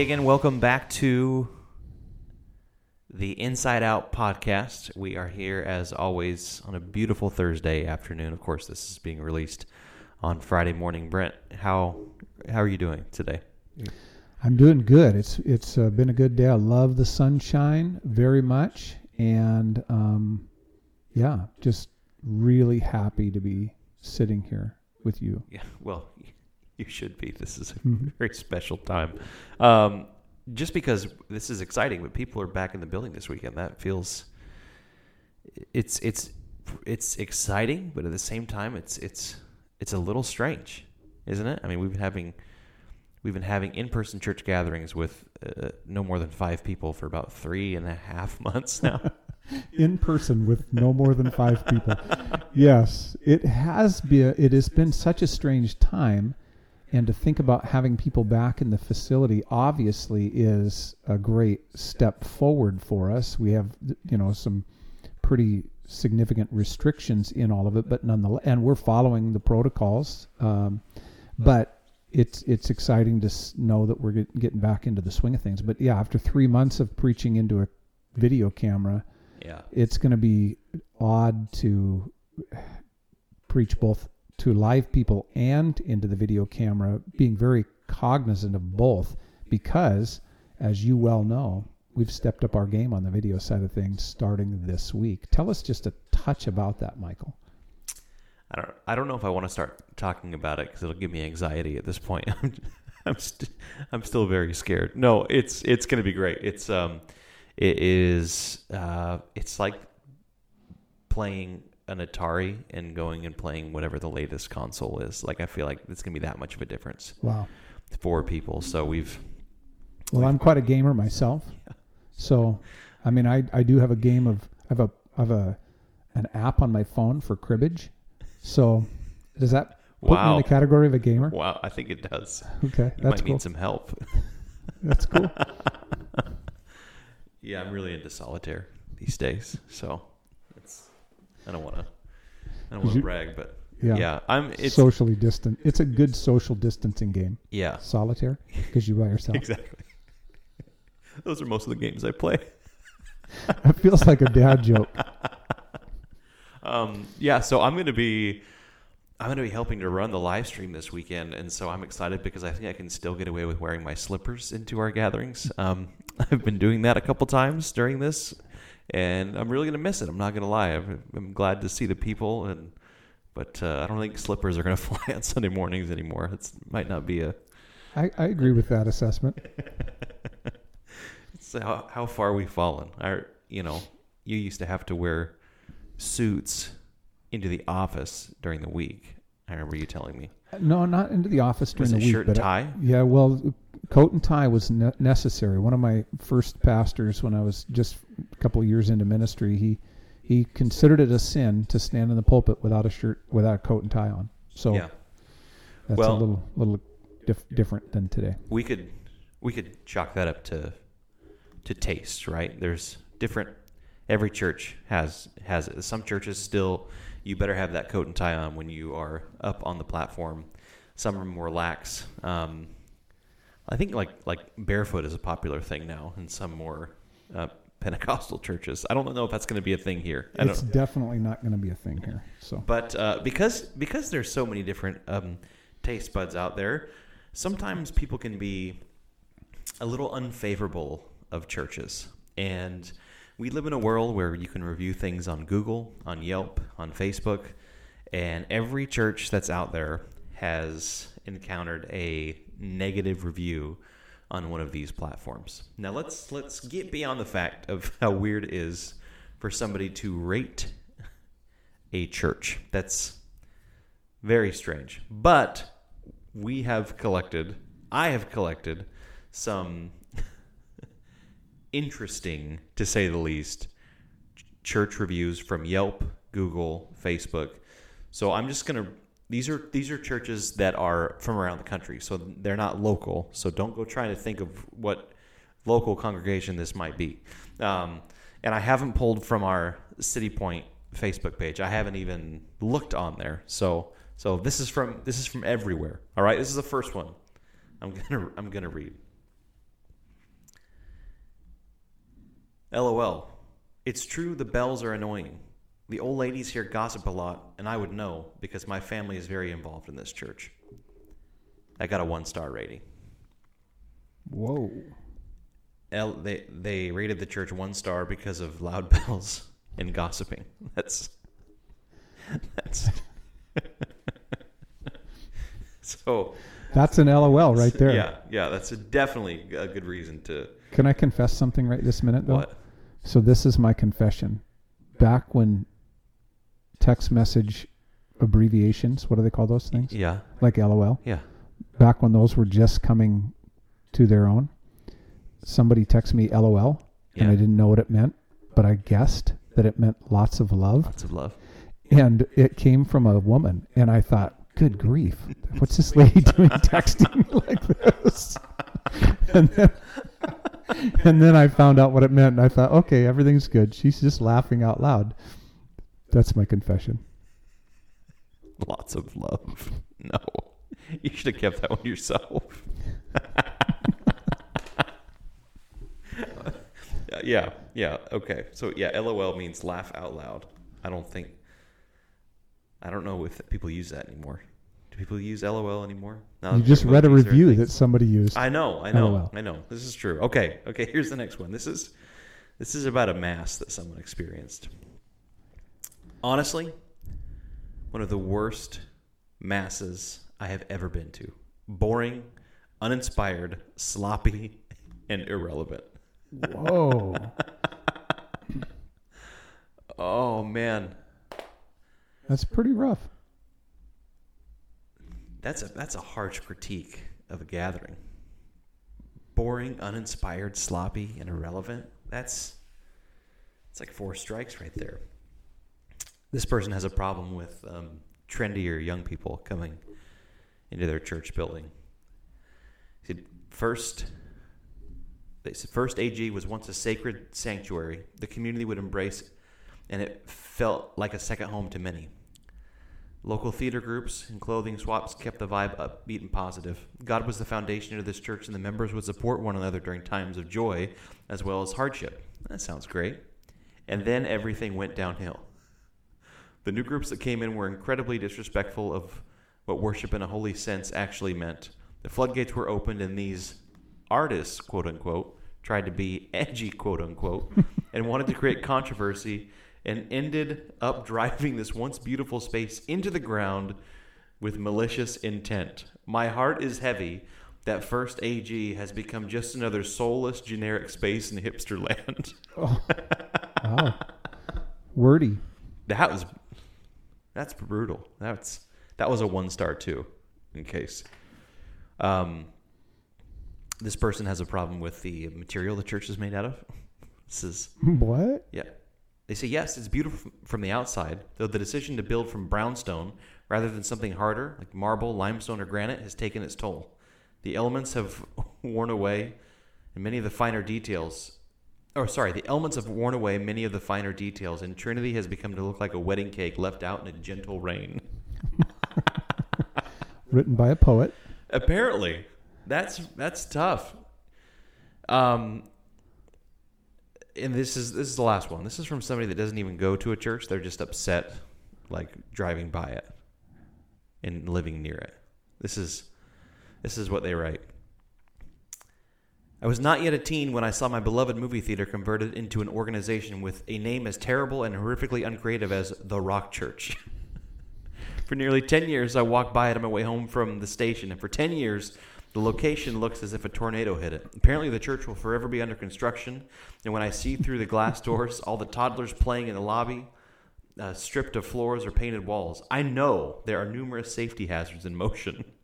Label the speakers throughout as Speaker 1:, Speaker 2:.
Speaker 1: Hey again, welcome back to the Inside Out podcast. We are here as always on a beautiful Thursday afternoon. Of course, this is being released on Friday morning. Brent, how how are you doing today?
Speaker 2: I'm doing good. It's it's uh, been a good day. I love the sunshine very much, and um, yeah, just really happy to be sitting here with you.
Speaker 1: Yeah, well, you should be. This is a
Speaker 2: Mhm.
Speaker 1: very special time. Um, just because this is exciting, but people are back in the building this weekend. That feels it's it's it's exciting, but at the same time, it's it's it's a little strange, isn't it? I mean, we've been having we've been having in person church gatherings with uh, no more than five people for about three and a half months now.
Speaker 2: in person with no more than five people. Yes, it has been. It has been such a strange time, and to think about having people back in the facility obviously is a great step forward for us. We have, you know, some pretty significant restrictions in all of it, but nonetheless, and we're following the protocols. Um, but it's it's exciting to know that we're get, getting back into the swing of things. But yeah, after three months of preaching into a video camera
Speaker 1: yeah,
Speaker 2: it's going to be odd to preach both to live people and into the video camera, being very cognizant of both because, as you well know, we've stepped up our game on the video side of things starting this week. Tell us just a touch about that, Michael.
Speaker 1: I don't. I don't know if I want to start talking about it because it'll give me anxiety at this point. I'm, I'm, st- I'm still very scared. No, it's it's going to be great. It's um, it is uh, it's like playing an Atari and going and playing whatever the latest console is. Like I feel like it's going to be that much of a difference
Speaker 2: Wow.
Speaker 1: for people. So we've
Speaker 2: Well, I'm quite a gamer myself, so I mean, I I do have a game of I have a I have a an app on my phone for cribbage. So does that put me in the category of a gamer?
Speaker 1: wow. I think it does.
Speaker 2: Okay,
Speaker 1: You
Speaker 2: that's
Speaker 1: might
Speaker 2: cool.
Speaker 1: need some help.
Speaker 2: That's cool.
Speaker 1: Yeah, I'm really into solitaire these days. So I don't want to I don't want to brag, but
Speaker 2: Yeah.
Speaker 1: yeah, I'm it's
Speaker 2: socially distant. It's a good social distancing game.
Speaker 1: yeah,
Speaker 2: Solitaire, because you by yourself.
Speaker 1: exactly. Those are most of the games I play.
Speaker 2: It feels like a dad joke.
Speaker 1: Um, yeah, so I'm going to be I'm going to be helping to run the live stream this weekend, and so I'm excited because I think I can still get away with wearing my slippers into our gatherings. Um, I've been doing that a couple times during this, and I'm really going to miss it. I'm not going to lie. I'm, I'm glad to see the people, and but uh, I don't think slippers are going to fly on Sunday mornings anymore. It might not be a.
Speaker 2: I, I agree with that assessment.
Speaker 1: It's how, how far we've fallen. Our, you know, you used to have to wear suits into the office during the week. I remember you telling me.
Speaker 2: No, not into the office during the week.
Speaker 1: shirt and tie?
Speaker 2: yeah, well, coat and tie was ne- necessary. One of my first pastors, when I was just couple of years into ministry, he he considered it a sin to stand in the pulpit without a shirt, without a coat and tie on. So
Speaker 1: yeah,
Speaker 2: that's
Speaker 1: Well-
Speaker 2: a little little dif- different than today.
Speaker 1: we could we could chalk that up to to taste, right? There's different. Every church has has it. Some churches still you better have that coat and tie on when you are up on the platform. Some are more lax. Um, I think like like barefoot is a popular thing now and some more uh, Pentecostal churches. I don't know if that's going to be a thing here. I
Speaker 2: It's definitely not going to be a thing here. So
Speaker 1: but uh, because because there's so many different um, taste buds out there, sometimes people can be a little unfavorable of churches. And we live in a world where you can review things on Google, on Yelp, on Facebook, and every church that's out there has encountered a negative review on one of these platforms. Now let's let's get beyond the fact of how weird it is for somebody to rate a church. That's very strange. But we have collected, I have collected some interesting, to say the least, church reviews from Yelp, Google, Facebook. So I'm just gonna these are these are churches that are from around the country, so they're not local. So don't go trying to think of what local congregation this might be. Um, and I haven't pulled from our City Point Facebook page. I haven't even looked on there. So so this is from this is from everywhere. All right, this is the first one. I'm gonna I'm gonna read. LOL. It's true the bells are annoying. The old ladies here gossip a lot, and I would know because my family is very involved in this church. I got a one star rating.
Speaker 2: Whoa.
Speaker 1: L, they they rated the church one star because of loud bells and gossiping. That's that's so.
Speaker 2: That's an LOL right there.
Speaker 1: Yeah, yeah, that's a definitely a good reason to
Speaker 2: Can I confess something right this minute though?
Speaker 1: what.
Speaker 2: So this is my confession. Back when text message abbreviations, what do they call those things?
Speaker 1: Yeah,
Speaker 2: Like LOL.
Speaker 1: yeah.
Speaker 2: Back when those were just coming to their own, somebody texted me LOL and I didn't know what it meant, but I guessed that it meant lots of love.
Speaker 1: Lots of love.
Speaker 2: And it came from a woman and I thought, good grief, what's this lady doing texting me like this? and then and then I found out what it meant and I thought, okay, everything's good. She's just laughing out loud. That's my confession.
Speaker 1: Lots of love. No, you should have kept that one yourself. yeah, yeah. Okay. So yeah, LOL means laugh out loud. I don't think. I don't know if people use that anymore. Do people use LOL anymore? Now
Speaker 2: You just read a review that somebody used.
Speaker 1: I know, I know,
Speaker 2: LOL.
Speaker 1: I know. This is true. Okay, okay. Here's the next one. This is this is about a mass that someone experienced. Honestly, one of the worst masses I have ever been to. Boring, uninspired, sloppy, and irrelevant.
Speaker 2: Whoa.
Speaker 1: Oh man,
Speaker 2: That's pretty rough.
Speaker 1: that's a that's a harsh critique of a gathering. Boring, uninspired, sloppy, and irrelevant. That's it's like four strikes right there. This person has a problem with um, trendier young people coming into their church building. He said, first, they said, first AG was once a sacred sanctuary the community would embrace, and it felt like a second home to many. Local theater groups and clothing swaps kept the vibe upbeat and positive. God was the foundation of this church, and the members would support one another during times of joy as well as hardship. That sounds great. And then everything went downhill. The new groups that came in were incredibly disrespectful of what worship in a holy sense actually meant. The floodgates were opened, and these artists, quote unquote, tried to be edgy, quote unquote, and wanted to create controversy and ended up driving this once beautiful space into the ground with malicious intent. My heart is heavy that First AG has become just another soulless generic space in hipster land.
Speaker 2: Oh, wow. Wordy.
Speaker 1: That was that's brutal. That's that was a one star too, in case. Um, this person has a problem with the material the church is made out of. This is
Speaker 2: What?
Speaker 1: yeah. They say yes, it's beautiful from the outside, though the decision to build from brownstone rather than something harder like marble, limestone, or granite has taken its toll. The elements have worn away, and many of the finer details. Or sorry, the elements have worn away many of the finer details, and Trinity has become to look like a wedding cake left out in a gentle rain.
Speaker 2: Written by a poet.
Speaker 1: Apparently, that's that's tough. Um, and this is this is the last one. This is from somebody that doesn't even go to a church. They're just upset, like driving by it and living near it. This is this is what they write. I was not yet a teen when I saw my beloved movie theater converted into an organization with a name as terrible and horrifically uncreative as the Rock Church. For nearly 10 years, I walked by it on my way home from the station, and for 10 years, the location looks as if a tornado hit it. Apparently, the church will forever be under construction, and when I see through the glass doors all the toddlers playing in the lobby, uh, stripped of floors or painted walls, I know there are numerous safety hazards in motion.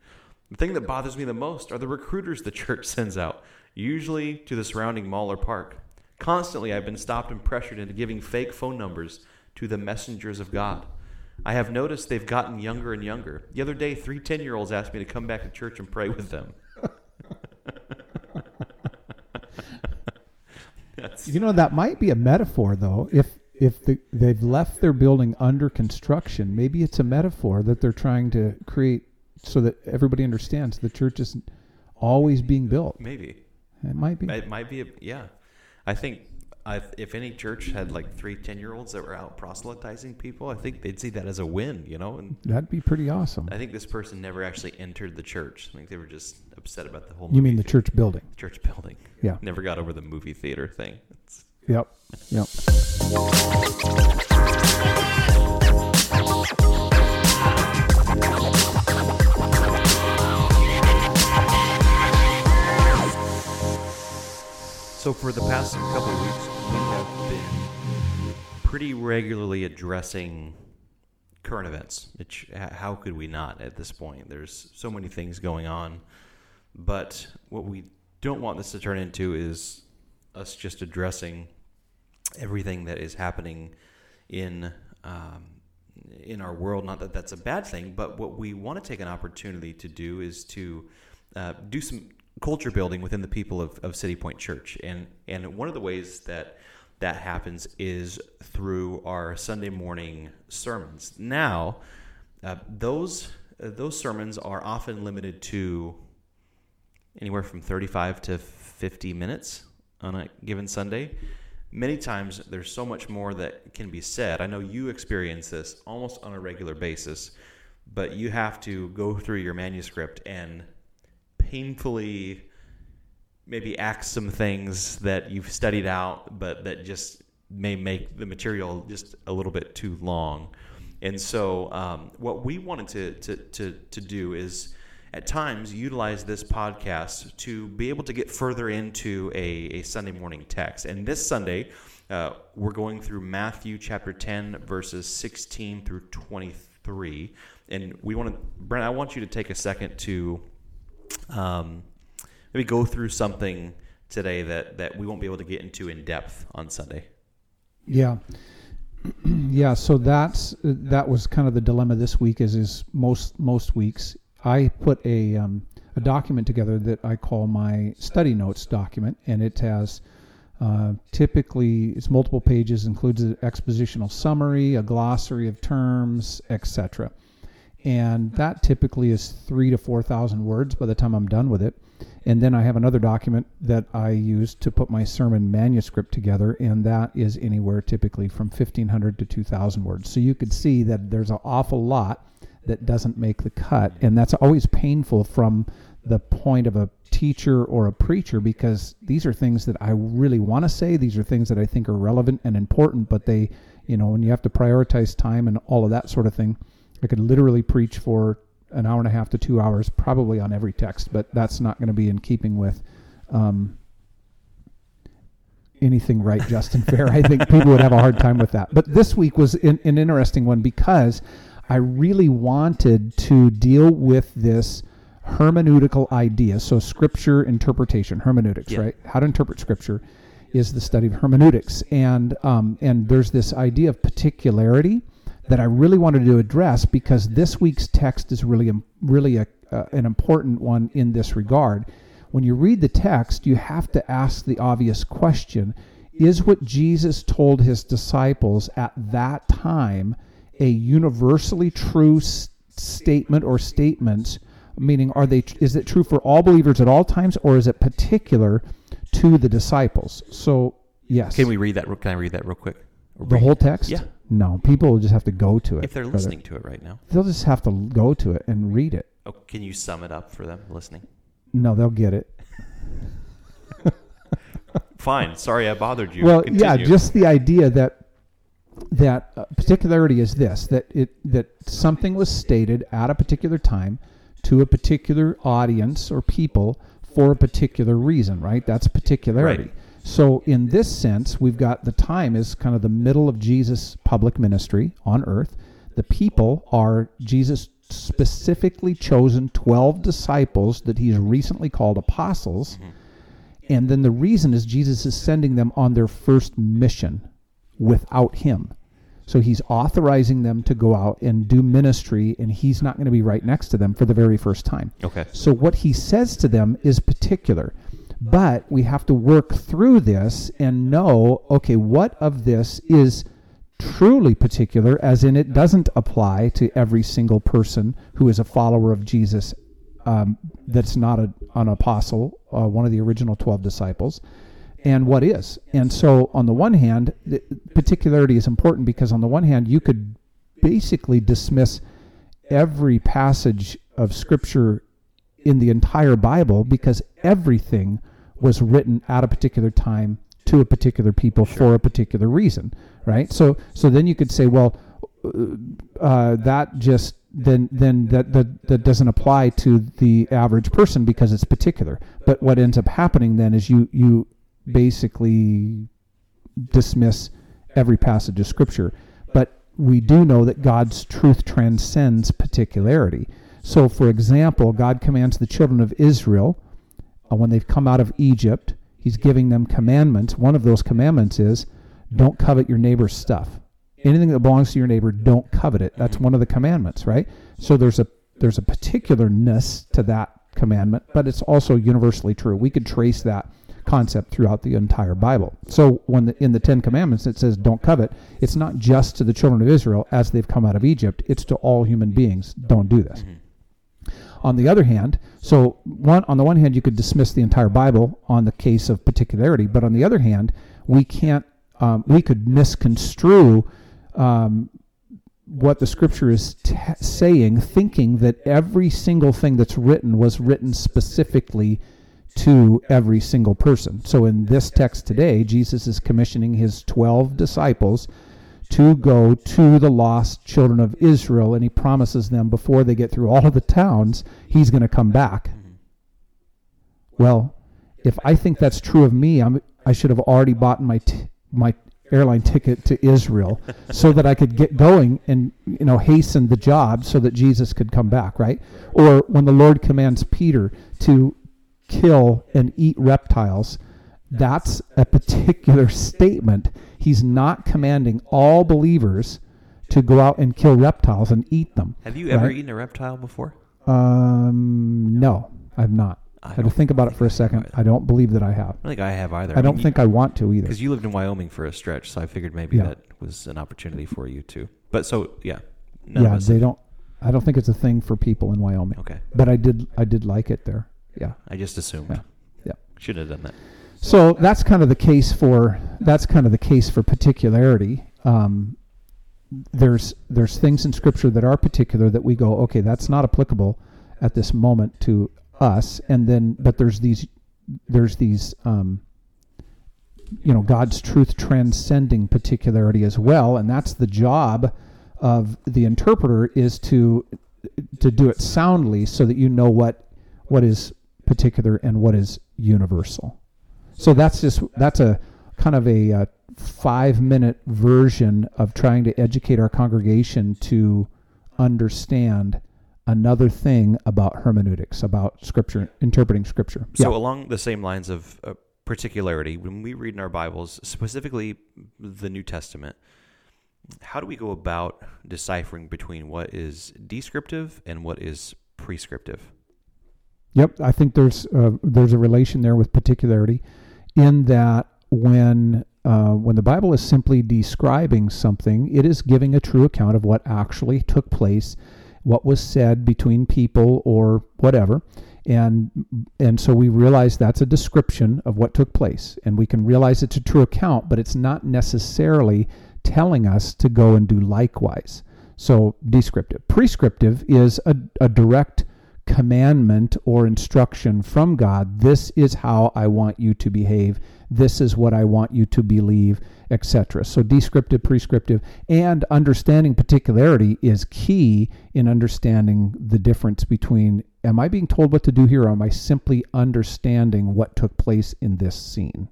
Speaker 1: The thing that bothers me the most are the recruiters the church sends out, usually to the surrounding mall or park. Constantly, I've been stopped and pressured into giving fake phone numbers to the messengers of God. I have noticed they've gotten younger and younger. The other day, three 10 year olds asked me to come back to church and pray with them.
Speaker 2: You know that might be a metaphor though. If if the, they've left their building under construction, maybe it's a metaphor that they're trying to create so that everybody understands the church is always being built.
Speaker 1: maybe.
Speaker 2: It might be.
Speaker 1: It might be, a, yeah. I think I, if any church had like three 10 year olds that were out proselytizing people, I think they'd see that as a win, you know? And
Speaker 2: That'd be pretty awesome.
Speaker 1: I think this person never actually entered the church. I think they were just upset about the whole
Speaker 2: You mean the church building?
Speaker 1: church building.
Speaker 2: Yeah.
Speaker 1: Never got over the movie theater thing. It's,
Speaker 2: Yep. Yep.
Speaker 1: So for the past couple of weeks, we have been pretty regularly addressing current events. How could we not at this point? There's so many things going on, but what we don't want this to turn into is us just addressing everything that is happening in um, in our world. Not that that's a bad thing, but what we want to take an opportunity to do is to uh, do some culture building within the people of, of City Point Church, and and one of the ways that that happens is through our Sunday morning sermons. Now, uh, those uh, those sermons are often limited to anywhere from 35 to 50 minutes on a given Sunday. Many times there's so much more that can be said. I know you experience this almost on a regular basis, but you have to go through your manuscript and painfully maybe axe some things that you've studied out, but that just may make the material just a little bit too long. And so, um, what we wanted to, to, to, to do is at times utilize this podcast to be able to get further into a, a Sunday morning text. And this Sunday, uh, we're going through Matthew chapter 10, verses 16 through 23. And we want to, Brent, I want you to take a second to um, maybe go through something today that, that we won't be able to get into in depth on Sunday.
Speaker 2: Yeah. yeah, so that's that was kind of the dilemma this week as is most most weeks. I put a um, a document together that I call my study notes document and it has uh, typically it's multiple pages includes an expositional summary, a glossary of terms, etc. And that typically is 3 to 4,000 words by the time I'm done with it. And then I have another document that I use to put my sermon manuscript together, and that is anywhere typically from 1,500 to 2,000 words. So you could see that there's an awful lot that doesn't make the cut, and that's always painful from the point of a teacher or a preacher because these are things that I really want to say. These are things that I think are relevant and important, but they, you know, when you have to prioritize time and all of that sort of thing, I could literally preach for an hour and a half to two hours, probably on every text, but that's not going to be in keeping with um, anything right, just and fair. I think people would have a hard time with that. But this week was an, an interesting one because I really wanted to deal with this hermeneutical idea. So, scripture interpretation, hermeneutics,
Speaker 1: Yeah.
Speaker 2: right? How to interpret scripture is the study of hermeneutics, and um, and there's this idea of particularity that I really wanted to address because this week's text is really really a, uh, an important one in this regard. When you read the text, you have to ask the obvious question: Is what Jesus told his disciples at that time a universally true s- statement or statements? Meaning, are they? Is it true for all believers at all times, or is it particular to the disciples? So, yes.
Speaker 1: Can we read that? Can I read that real quick?
Speaker 2: The whole text?
Speaker 1: Yeah.
Speaker 2: No, people will just have to go to it.
Speaker 1: If they're listening to it right now.
Speaker 2: they'll just have to go to it and read it.
Speaker 1: Oh, can you sum it up for them listening?
Speaker 2: No, they'll get it.
Speaker 1: Fine. Sorry I bothered you.
Speaker 2: well,
Speaker 1: Continue.
Speaker 2: yeah, just the idea that that uh, particularity is this that it that something was stated at a particular time to a particular audience or people for a particular reason, right? That's particularity.
Speaker 1: Right.
Speaker 2: So in this sense, we've got the time is kind of the middle of Jesus' public ministry on earth. The people are Jesus specifically chosen 12 disciples that he's recently called apostles. Mm-hmm. And then the reason is Jesus is sending them on their first mission without him. So he's authorizing them to go out and do ministry, and he's not going to be right next to them for the very first time.
Speaker 1: Okay.
Speaker 2: So what he says to them is particular. But we have to work through this and know okay, what of this is truly particular, as in it doesn't apply to every single person who is a follower of Jesus um, that's not a, an apostle, uh, one of the original 12 disciples. and what is. And so, on the one hand, the particularity is important because, on the one hand, you could basically dismiss every passage of Scripture in the entire Bible because everything was written at a particular time to a particular people for a particular reason, right? So, so then you could say, well, uh, that just then then that, that that doesn't apply to the average person because it's particular. But what ends up happening then is you you basically dismiss every passage of scripture. But we do know that God's truth transcends particularity. So, for example, God commands the children of Israel uh, when they've come out of Egypt, He's giving them commandments. One of those commandments is don't covet your neighbor's stuff. Anything that belongs to your neighbor, don't covet it. That's one of the commandments, right? So there's a there's a particularness to that commandment, but it's also universally true. We could trace that concept throughout the entire Bible. So when the, in the Ten Commandments it says don't covet, it's not just to the children of Israel as they've come out of Egypt. It's to all human beings. Don't do this. On the other hand, so one on the one hand you could dismiss the entire Bible on the case of particularity, but on the other hand, we can't um, we could misconstrue um, what the scripture is t- saying, thinking that every single thing that's written was written specifically to every single person. So in this text today, Jesus is commissioning his 12 disciples to go to the lost children of Israel, and he promises them before they get through all of the towns, he's going to come back. Well, if I think that's true of me, I'm, I should have already bought my t- my airline ticket to Israel so that I could get going and you know hasten the job so that Jesus could come back, right? Or when the Lord commands Peter to kill and eat reptiles, that's a particular statement. He's not commanding all believers to go out and kill reptiles and eat them.
Speaker 1: Have you ever
Speaker 2: Right.
Speaker 1: eaten a reptile before?
Speaker 2: Um, no, I've not.
Speaker 1: I
Speaker 2: I had to think about it for a second. I don't believe that I have.
Speaker 1: I don't think I have either.
Speaker 2: I don't think I want to either.
Speaker 1: because you lived in Wyoming for a stretch, so I figured maybe
Speaker 2: Yeah.
Speaker 1: that was an opportunity for you too. But so yeah,
Speaker 2: Yeah, they
Speaker 1: have-
Speaker 2: don't. I don't think it's a thing for people in Wyoming.
Speaker 1: Okay,
Speaker 2: But I did. I did like it there. Yeah.
Speaker 1: I just assumed.
Speaker 2: Yeah. Yeah.
Speaker 1: should have done that.
Speaker 2: So that's kind of the case for that's kind of the case for particularity. Um, there's there's things in Scripture that are particular that we go, okay, that's not applicable at this moment to us, and then but there's these there's these um, you know God's truth transcending particularity as well, and that's the job of the interpreter is to to do it soundly so that you know what what is particular and what is universal. So that's just that's a kind of a, uh five minute version of trying to educate our congregation to understand another thing about hermeneutics, about scripture, interpreting scripture.
Speaker 1: So
Speaker 2: yeah.
Speaker 1: along the same lines of uh, particularity, when we read in our Bibles, specifically the New Testament, how do we go about deciphering between what is descriptive and what is prescriptive?
Speaker 2: Yep, I think there's uh, there's a relation there with particularity, in that when uh, when the Bible is simply describing something, it is giving a true account of what actually took place, what was said between people or whatever, and and so we realize that's a description of what took place, and we can realize it's a true account, but it's not necessarily telling us to go and do likewise. So descriptive, prescriptive is a, a direct commandment or instruction from God. This is how I want you to behave. This is what I want you to believe, etc. So descriptive, prescriptive, and understanding particularity is key in understanding the difference between am I being told what to do here or am I simply understanding what took place in this scene?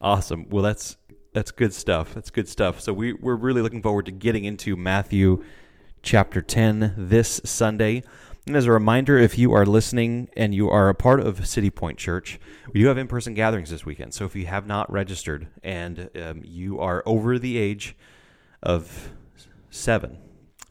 Speaker 1: Awesome. Well, that's that's good stuff. That's good stuff. So we we're really looking forward to getting into Matthew chapter 10 this Sunday. And as a reminder, if you are listening and you are a part of City Point Church, we do have in-person gatherings this weekend. So if you have not registered and um, you are over the age of seven,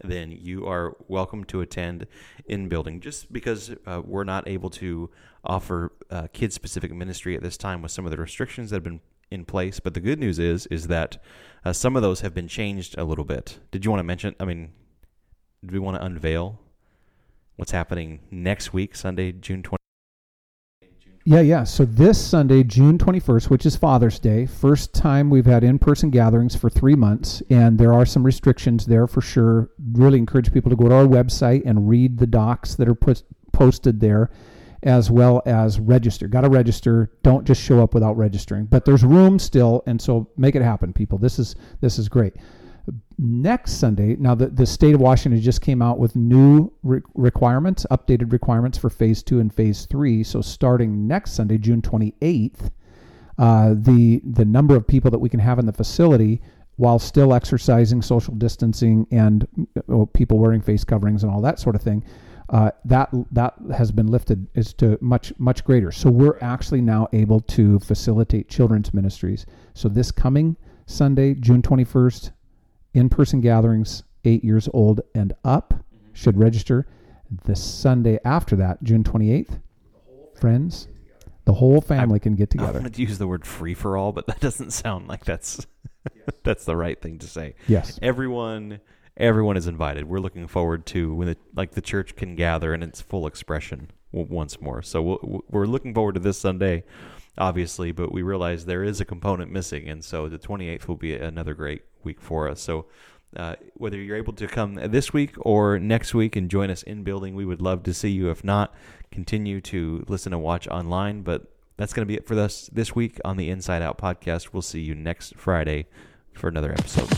Speaker 1: then you are welcome to attend in building. Just because uh, we're not able to offer uh, kid-specific ministry at this time with some of the restrictions that have been in place, but the good news is is that uh, some of those have been changed a little bit. Did you want to mention? I mean, do we want to unveil what's happening next week, Sunday, June twenty?
Speaker 2: Yeah, yeah. So this Sunday, June 21st, which is Father's Day, first time we've had in person gatherings for three months, and there are some restrictions there for sure. Really encourage people to go to our website and read the docs that are put, posted there, as well as register. Got to register. Don't just show up without registering. But there's room still, and so make it happen, people. This is this is great next Sunday, now the, the state of Washington just came out with new re- requirements, updated requirements for phase two and phase three. So starting next Sunday, June 28th, uh, the the number of people that we can have in the facility while still exercising social distancing and uh, people wearing face coverings and all that sort of thing, uh, that that has been lifted is to much much greater. So we're actually now able to facilitate children's ministries. So this coming Sunday, June 21st, in person gatherings, eight years old and up, mm-hmm. should register. The Sunday after that, June 28th, friends, the whole family I, can get together. I
Speaker 1: wanted to use the word free for all, but that doesn't sound like that's that's the right thing to say.
Speaker 2: Yes.
Speaker 1: Everyone everyone is invited. We're looking forward to when the, like the church can gather in its full expression once more. So we we are looking forward to this Sunday, obviously, but we realize there is a component missing, and so the 28th will be another great week for us. So uh, whether you're able to come this week or next week and join us in building, we would love to see you. If not, continue to listen and watch online. But that's going to be it for us this week on the Inside Out podcast. We'll see you next Friday for another episode.